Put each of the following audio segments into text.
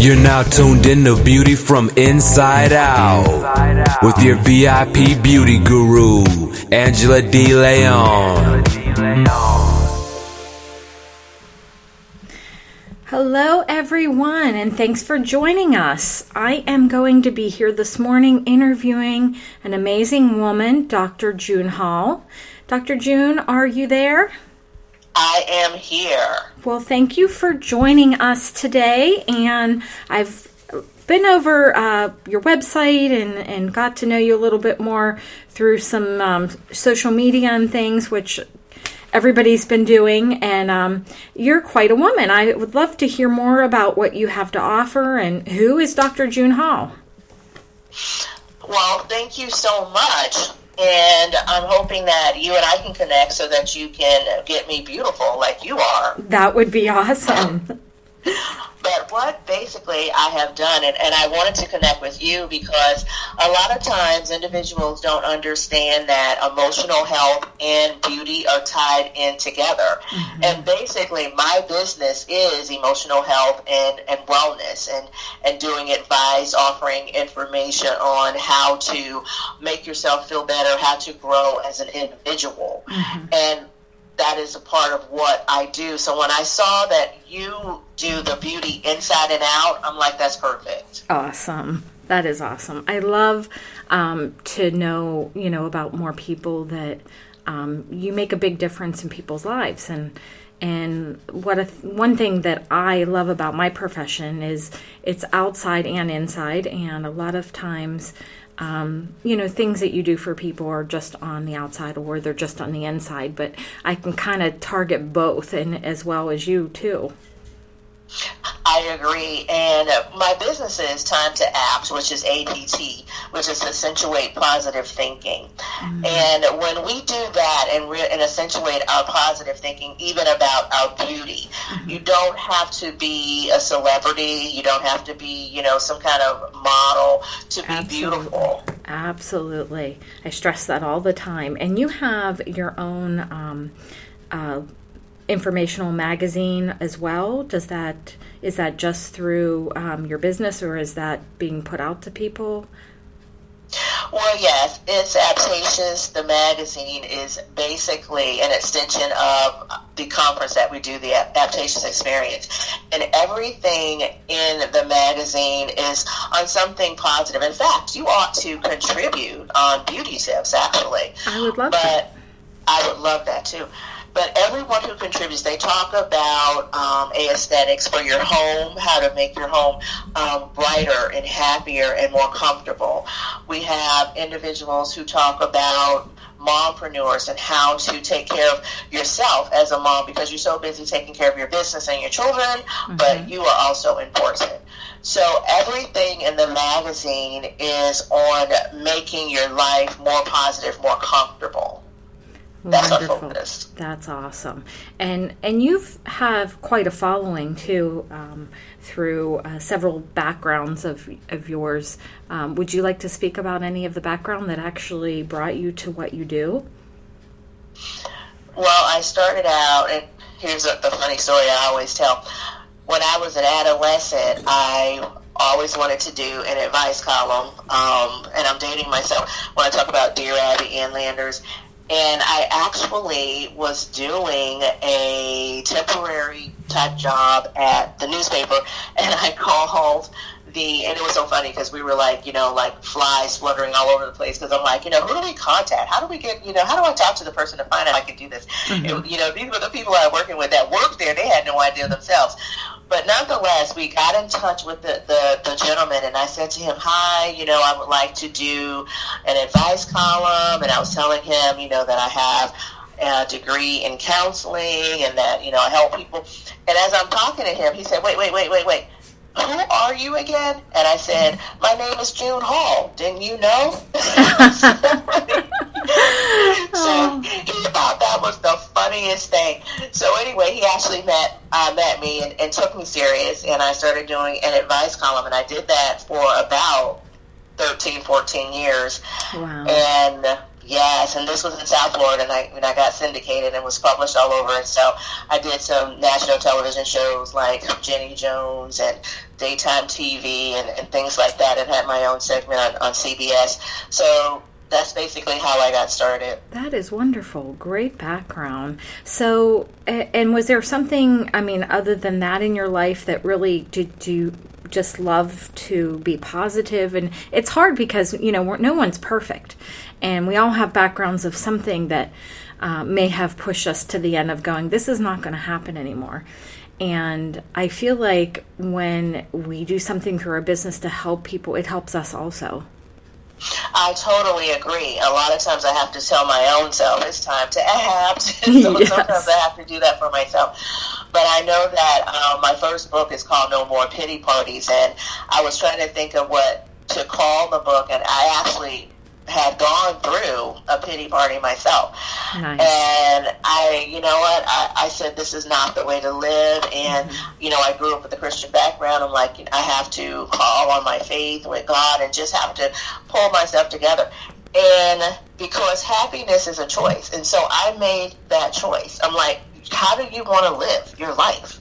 You're now tuned in to Beauty from Inside Out with your VIP beauty guru, Angela De Leon. Hello, everyone, and thanks for joining us. I am going to be here this morning interviewing an amazing woman, Dr. June Hall. Dr. June, are you there? I am here. Well, thank you for joining us today. And I've been over uh, your website and, and got to know you a little bit more through some um, social media and things, which everybody's been doing. And um, you're quite a woman. I would love to hear more about what you have to offer and who is Dr. June Hall. Well, thank you so much and I'm hoping that you and I can connect so that you can get me beautiful like you are. That would be awesome. But what basically I have done, and, and I wanted to connect with you because a lot of times individuals don't understand that emotional health and beauty are tied in together. Mm-hmm. And basically, my business is emotional health and, and wellness and, and doing advice, offering information on how to make yourself feel better, how to grow as an individual. Mm-hmm. And that is a part of what I do. So when I saw that you do the beauty inside and out, I'm like, that's perfect. Awesome. That is awesome. I love um, to know, you know, about more people that um, you make a big difference in people's lives. And and what a, one thing that I love about my profession is it's outside and inside. And a lot of times, um, you know, things that you do for people are just on the outside or they're just on the inside, but I can kind of target both and as well as you too. I agree. And my business is Time to Act, which is APT, which is accentuate positive thinking. Mm-hmm. And when we do that and, re- and accentuate our positive thinking, even about our beauty, mm-hmm. you don't have to be a celebrity. You don't have to be, you know, some kind of model to be Absolutely. beautiful. Absolutely. I stress that all the time. And you have your own. Um, uh, informational magazine as well? Does that is that just through um, your business, or is that being put out to people? Well, yes, it's Aptacious. The magazine is basically an extension of the conference that we do, the Aptacious Experience. And everything in the magazine is on something positive. In fact, you ought to contribute on beauty tips, actually. I would love but that. I would love that too but everyone who contributes, they talk about um, aesthetics for your home, how to make your home um, brighter and happier and more comfortable. We have individuals who talk about mompreneurs and how to take care of yourself as a mom because you're so busy taking care of your business and your children, mm-hmm. but you are also important. So everything in the magazine is on making your life more positive, more comfortable. That's Wonderful. That's awesome. And and you have quite a following too um, through uh, several backgrounds of of yours. Um, would you like to speak about any of the background that actually brought you to what you do? Well, I started out, and here's a, the funny story I always tell. When I was an adolescent, I always wanted to do an advice column, um, and I'm dating myself when I talk about Dear Abby and Landers and I actually was doing a temporary type job at the newspaper, and I called the, and it was so funny because we were like, you know, like flies fluttering all over the place because I'm like, you know, who do we contact? How do we get, you know, how do I talk to the person to find out I can do this? Mm-hmm. You know, these were the people I was working with that worked there. They had no idea themselves. But nonetheless, we got in touch with the, the, the gentleman, and I said to him, Hi, you know, I would like to do an advice column. And I was telling him, you know, that I have a degree in counseling and that, you know, I help people. And as I'm talking to him, he said, Wait, wait, wait, wait, wait who are you again? And I said, my name is June Hall. Didn't you know? so he thought that was the funniest thing. So anyway, he actually met uh, met me and, and took me serious, and I started doing an advice column, and I did that for about 13, 14 years. Wow. And Yes, and this was in South Florida, and I, and I got syndicated and was published all over. And so I did some national television shows like Jenny Jones and daytime TV and, and things like that, and had my own segment on, on CBS. So that's basically how I got started. That is wonderful. Great background. So, and was there something, I mean, other than that in your life that really did you just love to be positive? And it's hard because, you know, no one's perfect. And we all have backgrounds of something that uh, may have pushed us to the end of going, this is not going to happen anymore. And I feel like when we do something through our business to help people, it helps us also. I totally agree. A lot of times I have to tell my own self it's time to act. so yes. sometimes I have to do that for myself. But I know that um, my first book is called No More Pity Parties, and I was trying to think of what to call the book, and I actually had gone through a pity party myself. Nice. And I, you know what, I, I said, this is not the way to live. And, mm-hmm. you know, I grew up with a Christian background. I'm like, I have to call on my faith with God and just have to pull myself together. And because happiness is a choice. And so I made that choice. I'm like, how do you want to live your life?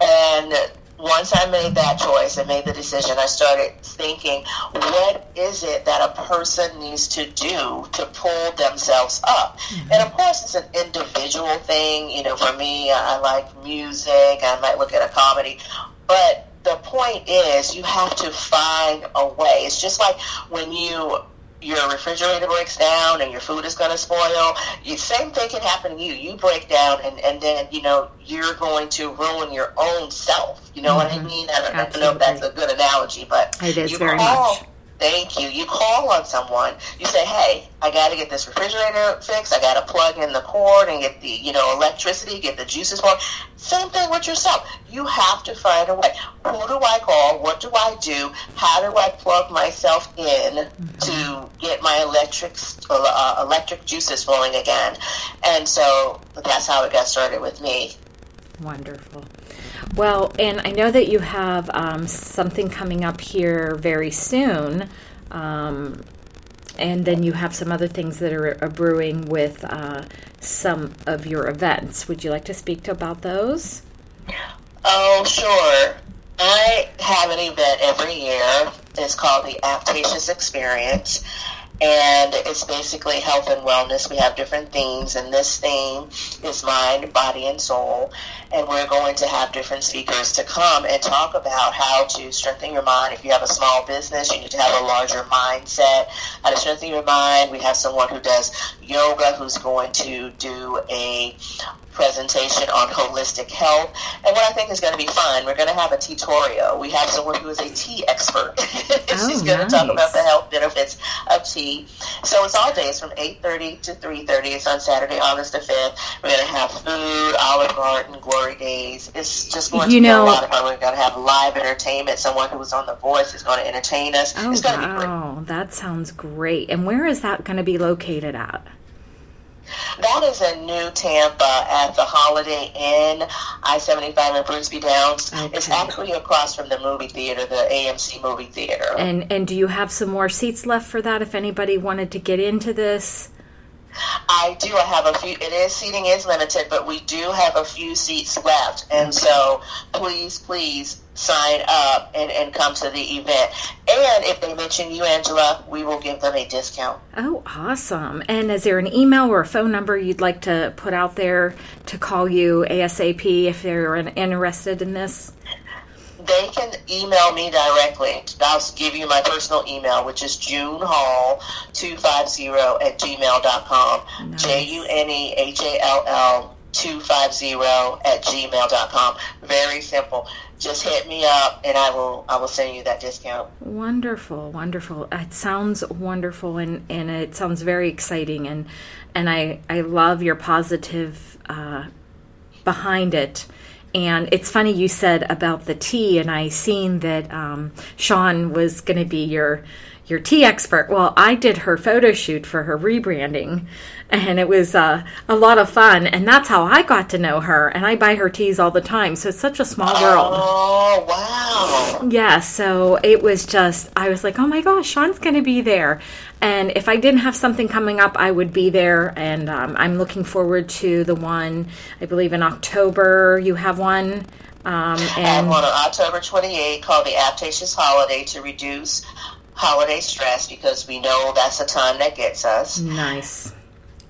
And once I made that choice and made the decision, I started thinking, what is it that a person needs to do to pull themselves up? Mm-hmm. And of course, it's an individual thing. You know, for me, I like music. I might look at a comedy, but the point is, you have to find a way. It's just like when you your refrigerator breaks down and your food is going to spoil. You, same thing can happen to you. You break down and, and then, you know, you're going to ruin your own self. You know mm-hmm. what I mm-hmm. mean? I don't, I don't, know if that's a good analogy, but it is you very call, much Thank you. You call on someone. You say, "Hey, I got to get this refrigerator fixed. I got to plug in the cord and get the, you know, electricity, get the juices flowing." Same thing with yourself. You have to find a way. Who do I call? What do I do? How do I plug myself in mm-hmm. to get my electric uh, electric juices flowing again? And so that's how it got started with me. Wonderful. Well, and I know that you have um, something coming up here very soon. Um, and then you have some other things that are, are brewing with uh, some of your events. Would you like to speak to about those? Oh, sure. I have an event every year. It's called the Aptacious Experience and it's basically health and wellness. We have different themes, and this theme is mind, body, and soul. And we're going to have different speakers to come and talk about how to strengthen your mind. If you have a small business, you need to have a larger mindset. How to strengthen your mind. We have someone who does yoga who's going to do a presentation on holistic health. And what I think is going to be fun, we're going to have a tutorial. We have someone who is a tea expert. Oh, She's going nice. to talk about the health benefits of tea. So it's all days from 8.30 to 3.30. It's on Saturday, August the 5th. We're going to have food, Olive Garden, Glory Days. It's just going you to know, be a lot of fun. We're going to have live entertainment. Someone who was on The Voice is going to entertain us. Oh, it's going wow. to be great. That sounds great. And where is that going to be located at? That is in New Tampa at the Holiday Inn, I 75 in Bruce B. Downs. Okay. It's actually across from the movie theater, the AMC movie theater. And and do you have some more seats left for that if anybody wanted to get into this? I do. I have a few. It is seating is limited, but we do have a few seats left, and so please, please sign up and, and come to the event. And if they mention you, Angela, we will give them a discount. Oh, awesome! And is there an email or a phone number you'd like to put out there to call you ASAP if they're interested in this? They can email me directly. I'll give you my personal email, which is junehall250 at gmail.com. Nice. J U N E H A L L 250 at gmail.com. Very simple. Just hit me up and I will I will send you that discount. Wonderful, wonderful. It sounds wonderful and, and it sounds very exciting and and I, I love your positive uh, behind it and it's funny you said about the tea, and I seen that um, Sean was going to be your your tea expert. Well, I did her photo shoot for her rebranding, and it was uh, a lot of fun. And that's how I got to know her. And I buy her teas all the time, so it's such a small world. Oh wow! Yeah, so it was just, I was like, oh my gosh, Sean's going to be there. And if I didn't have something coming up, I would be there. And um, I'm looking forward to the one, I believe in October, you have one. Um, I have and one on October 28 called the Aptacious Holiday to reduce holiday stress because we know that's the time that gets us. nice.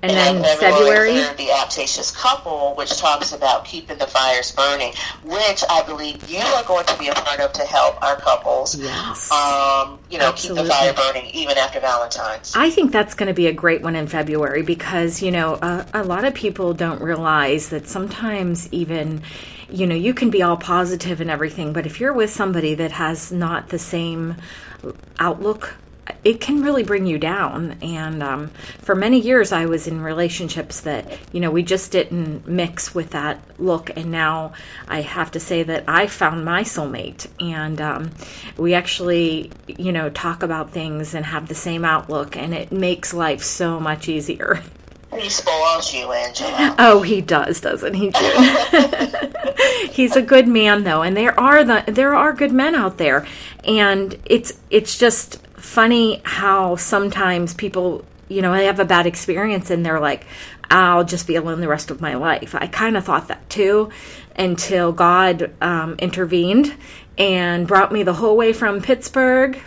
And And then February, third, the Aptacious Couple, which talks about keeping the fires burning, which I believe you are going to be a part of to help our couples. Yes. Um, you know, keep the fire burning even after Valentine's. I think that's going to be a great one in February because, you know, uh, a lot of people don't realize that sometimes even, you know, you can be all positive and everything, but if you're with somebody that has not the same outlook, it can really bring you down. And um, for many years, I was in relationships that, you know, we just didn't mix with that look. And now I have to say that I found my soulmate. And um, we actually, you know, talk about things and have the same outlook. And it makes life so much easier. He spoils you, Angela. Oh, he does, doesn't he? He's a good man, though, and there are the there are good men out there, and it's it's just funny how sometimes people, you know, they have a bad experience and they're like, "I'll just be alone the rest of my life." I kind of thought that too, until God um, intervened and brought me the whole way from Pittsburgh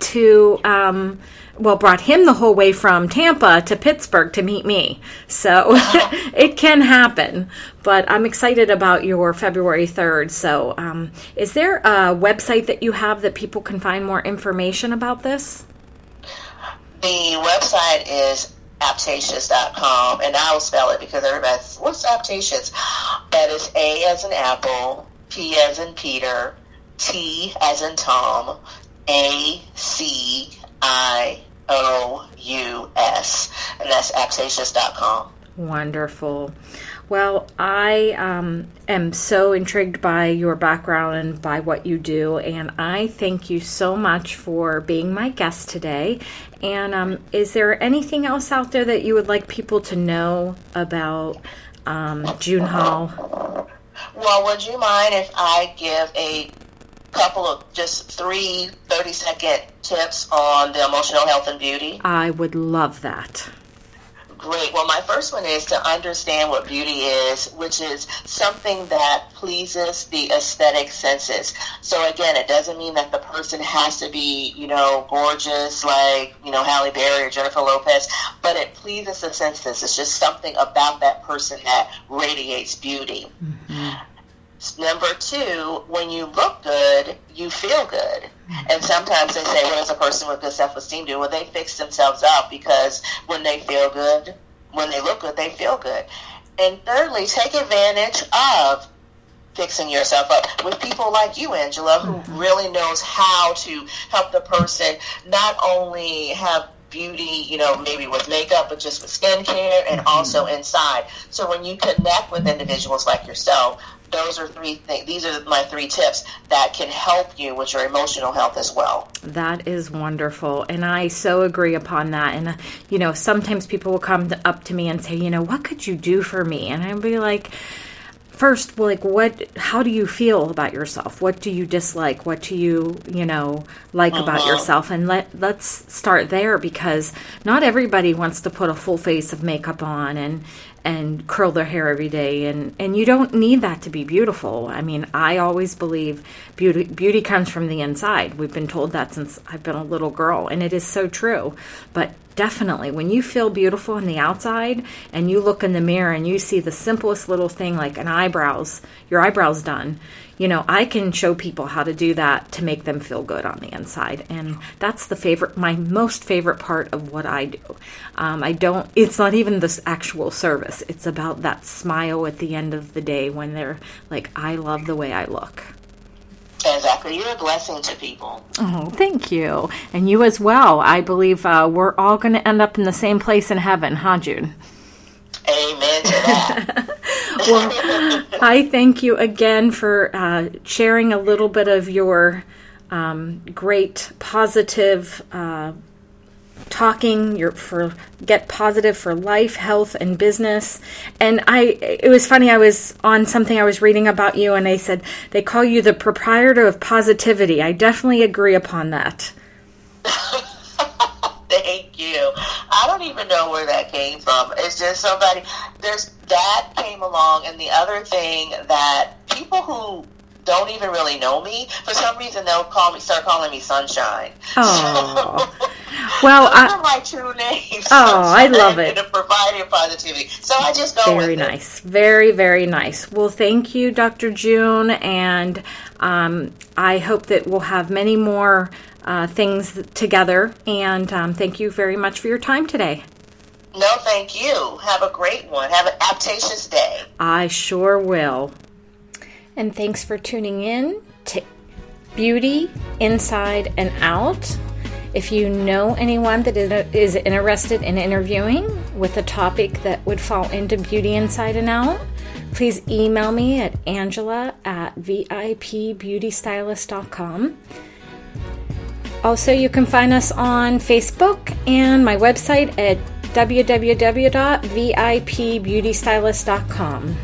to um, well brought him the whole way from Tampa to Pittsburgh to meet me. So it can happen. But I'm excited about your February 3rd. So um, is there a website that you have that people can find more information about this? The website is aptacious.com, and I will spell it because everybody's, what's aptacious? That is A as in apple, P as in Peter, T as in Tom, A C I O U S, and that's aptacious.com. Wonderful. Well, I um, am so intrigued by your background and by what you do, and I thank you so much for being my guest today. And um, is there anything else out there that you would like people to know about um, June Hall? Well, would you mind if I give a couple of just three 30 second tips on the emotional health and beauty? I would love that. Great. Well, my first one is to understand what beauty is, which is something that pleases the aesthetic senses. So again, it doesn't mean that the person has to be, you know, gorgeous like, you know, Halle Berry or Jennifer Lopez, but it pleases the senses. It's just something about that person that radiates beauty. Mm-hmm. Number two, when you look good, you feel good. And sometimes they say, what does a person with good self-esteem do? Well, they fix themselves up because when they feel good, when they look good, they feel good. And thirdly, take advantage of fixing yourself up with people like you, Angela, who mm-hmm. really knows how to help the person not only have beauty, you know, maybe with makeup, but just with skincare and also inside. So when you connect with individuals like yourself, those are three things. These are my three tips that can help you with your emotional health as well. That is wonderful. And I so agree upon that. And, uh, you know, sometimes people will come to, up to me and say, you know, what could you do for me? And I'll be like, first, like, what, how do you feel about yourself? What do you dislike? What do you, you know, like about uh-huh. yourself? And let, let's start there because not everybody wants to put a full face of makeup on and, and curl their hair every day and and you don't need that to be beautiful. I mean i always believe beauty beauty comes from the inside. We've been told that since i've been a little girl and it is so true. But definitely when you feel beautiful on the outside and you look in the mirror and you see the simplest little thing like an eyebrows your eyebrows done you know i can show people how to do that to make them feel good on the inside. And that's the favorite my most favorite part of what i do. Um, i don't it's not even this actual service it's about that smile at the end of the day when they're like i love the way i look Exactly. You're a blessing to people. oh thank you and you as well i believe uh, we're all going to end up in the same place in heaven huh june Amen to that. well, I thank you again for uh, sharing a little bit of your um, great positive uh, talking your for get positive for life health and business and i it was funny i was on something i was reading about you and they said they call you the proprietor of positivity i definitely agree upon that Thank you. I don't even know where that came from. It's just somebody. There's that came along, and the other thing that people who don't even really know me, for some reason they'll call me, start calling me Sunshine. Oh, well, I, are my true names. Oh, I love it. Provide positivity, so I just go very with it. nice, very very nice. Well, thank you, Dr. June, and um, I hope that we'll have many more uh, things together. And um, thank you very much for your time today. No, thank you. Have a great one. Have an aptacious day. I sure will. And thanks for tuning in to Beauty Inside and Out. If you know anyone that is interested in interviewing with a topic that would fall into Beauty Inside and Out, please email me at angela at vipbeautystylist.com. Also, you can find us on Facebook and my website at www.vipbeautystylist.com.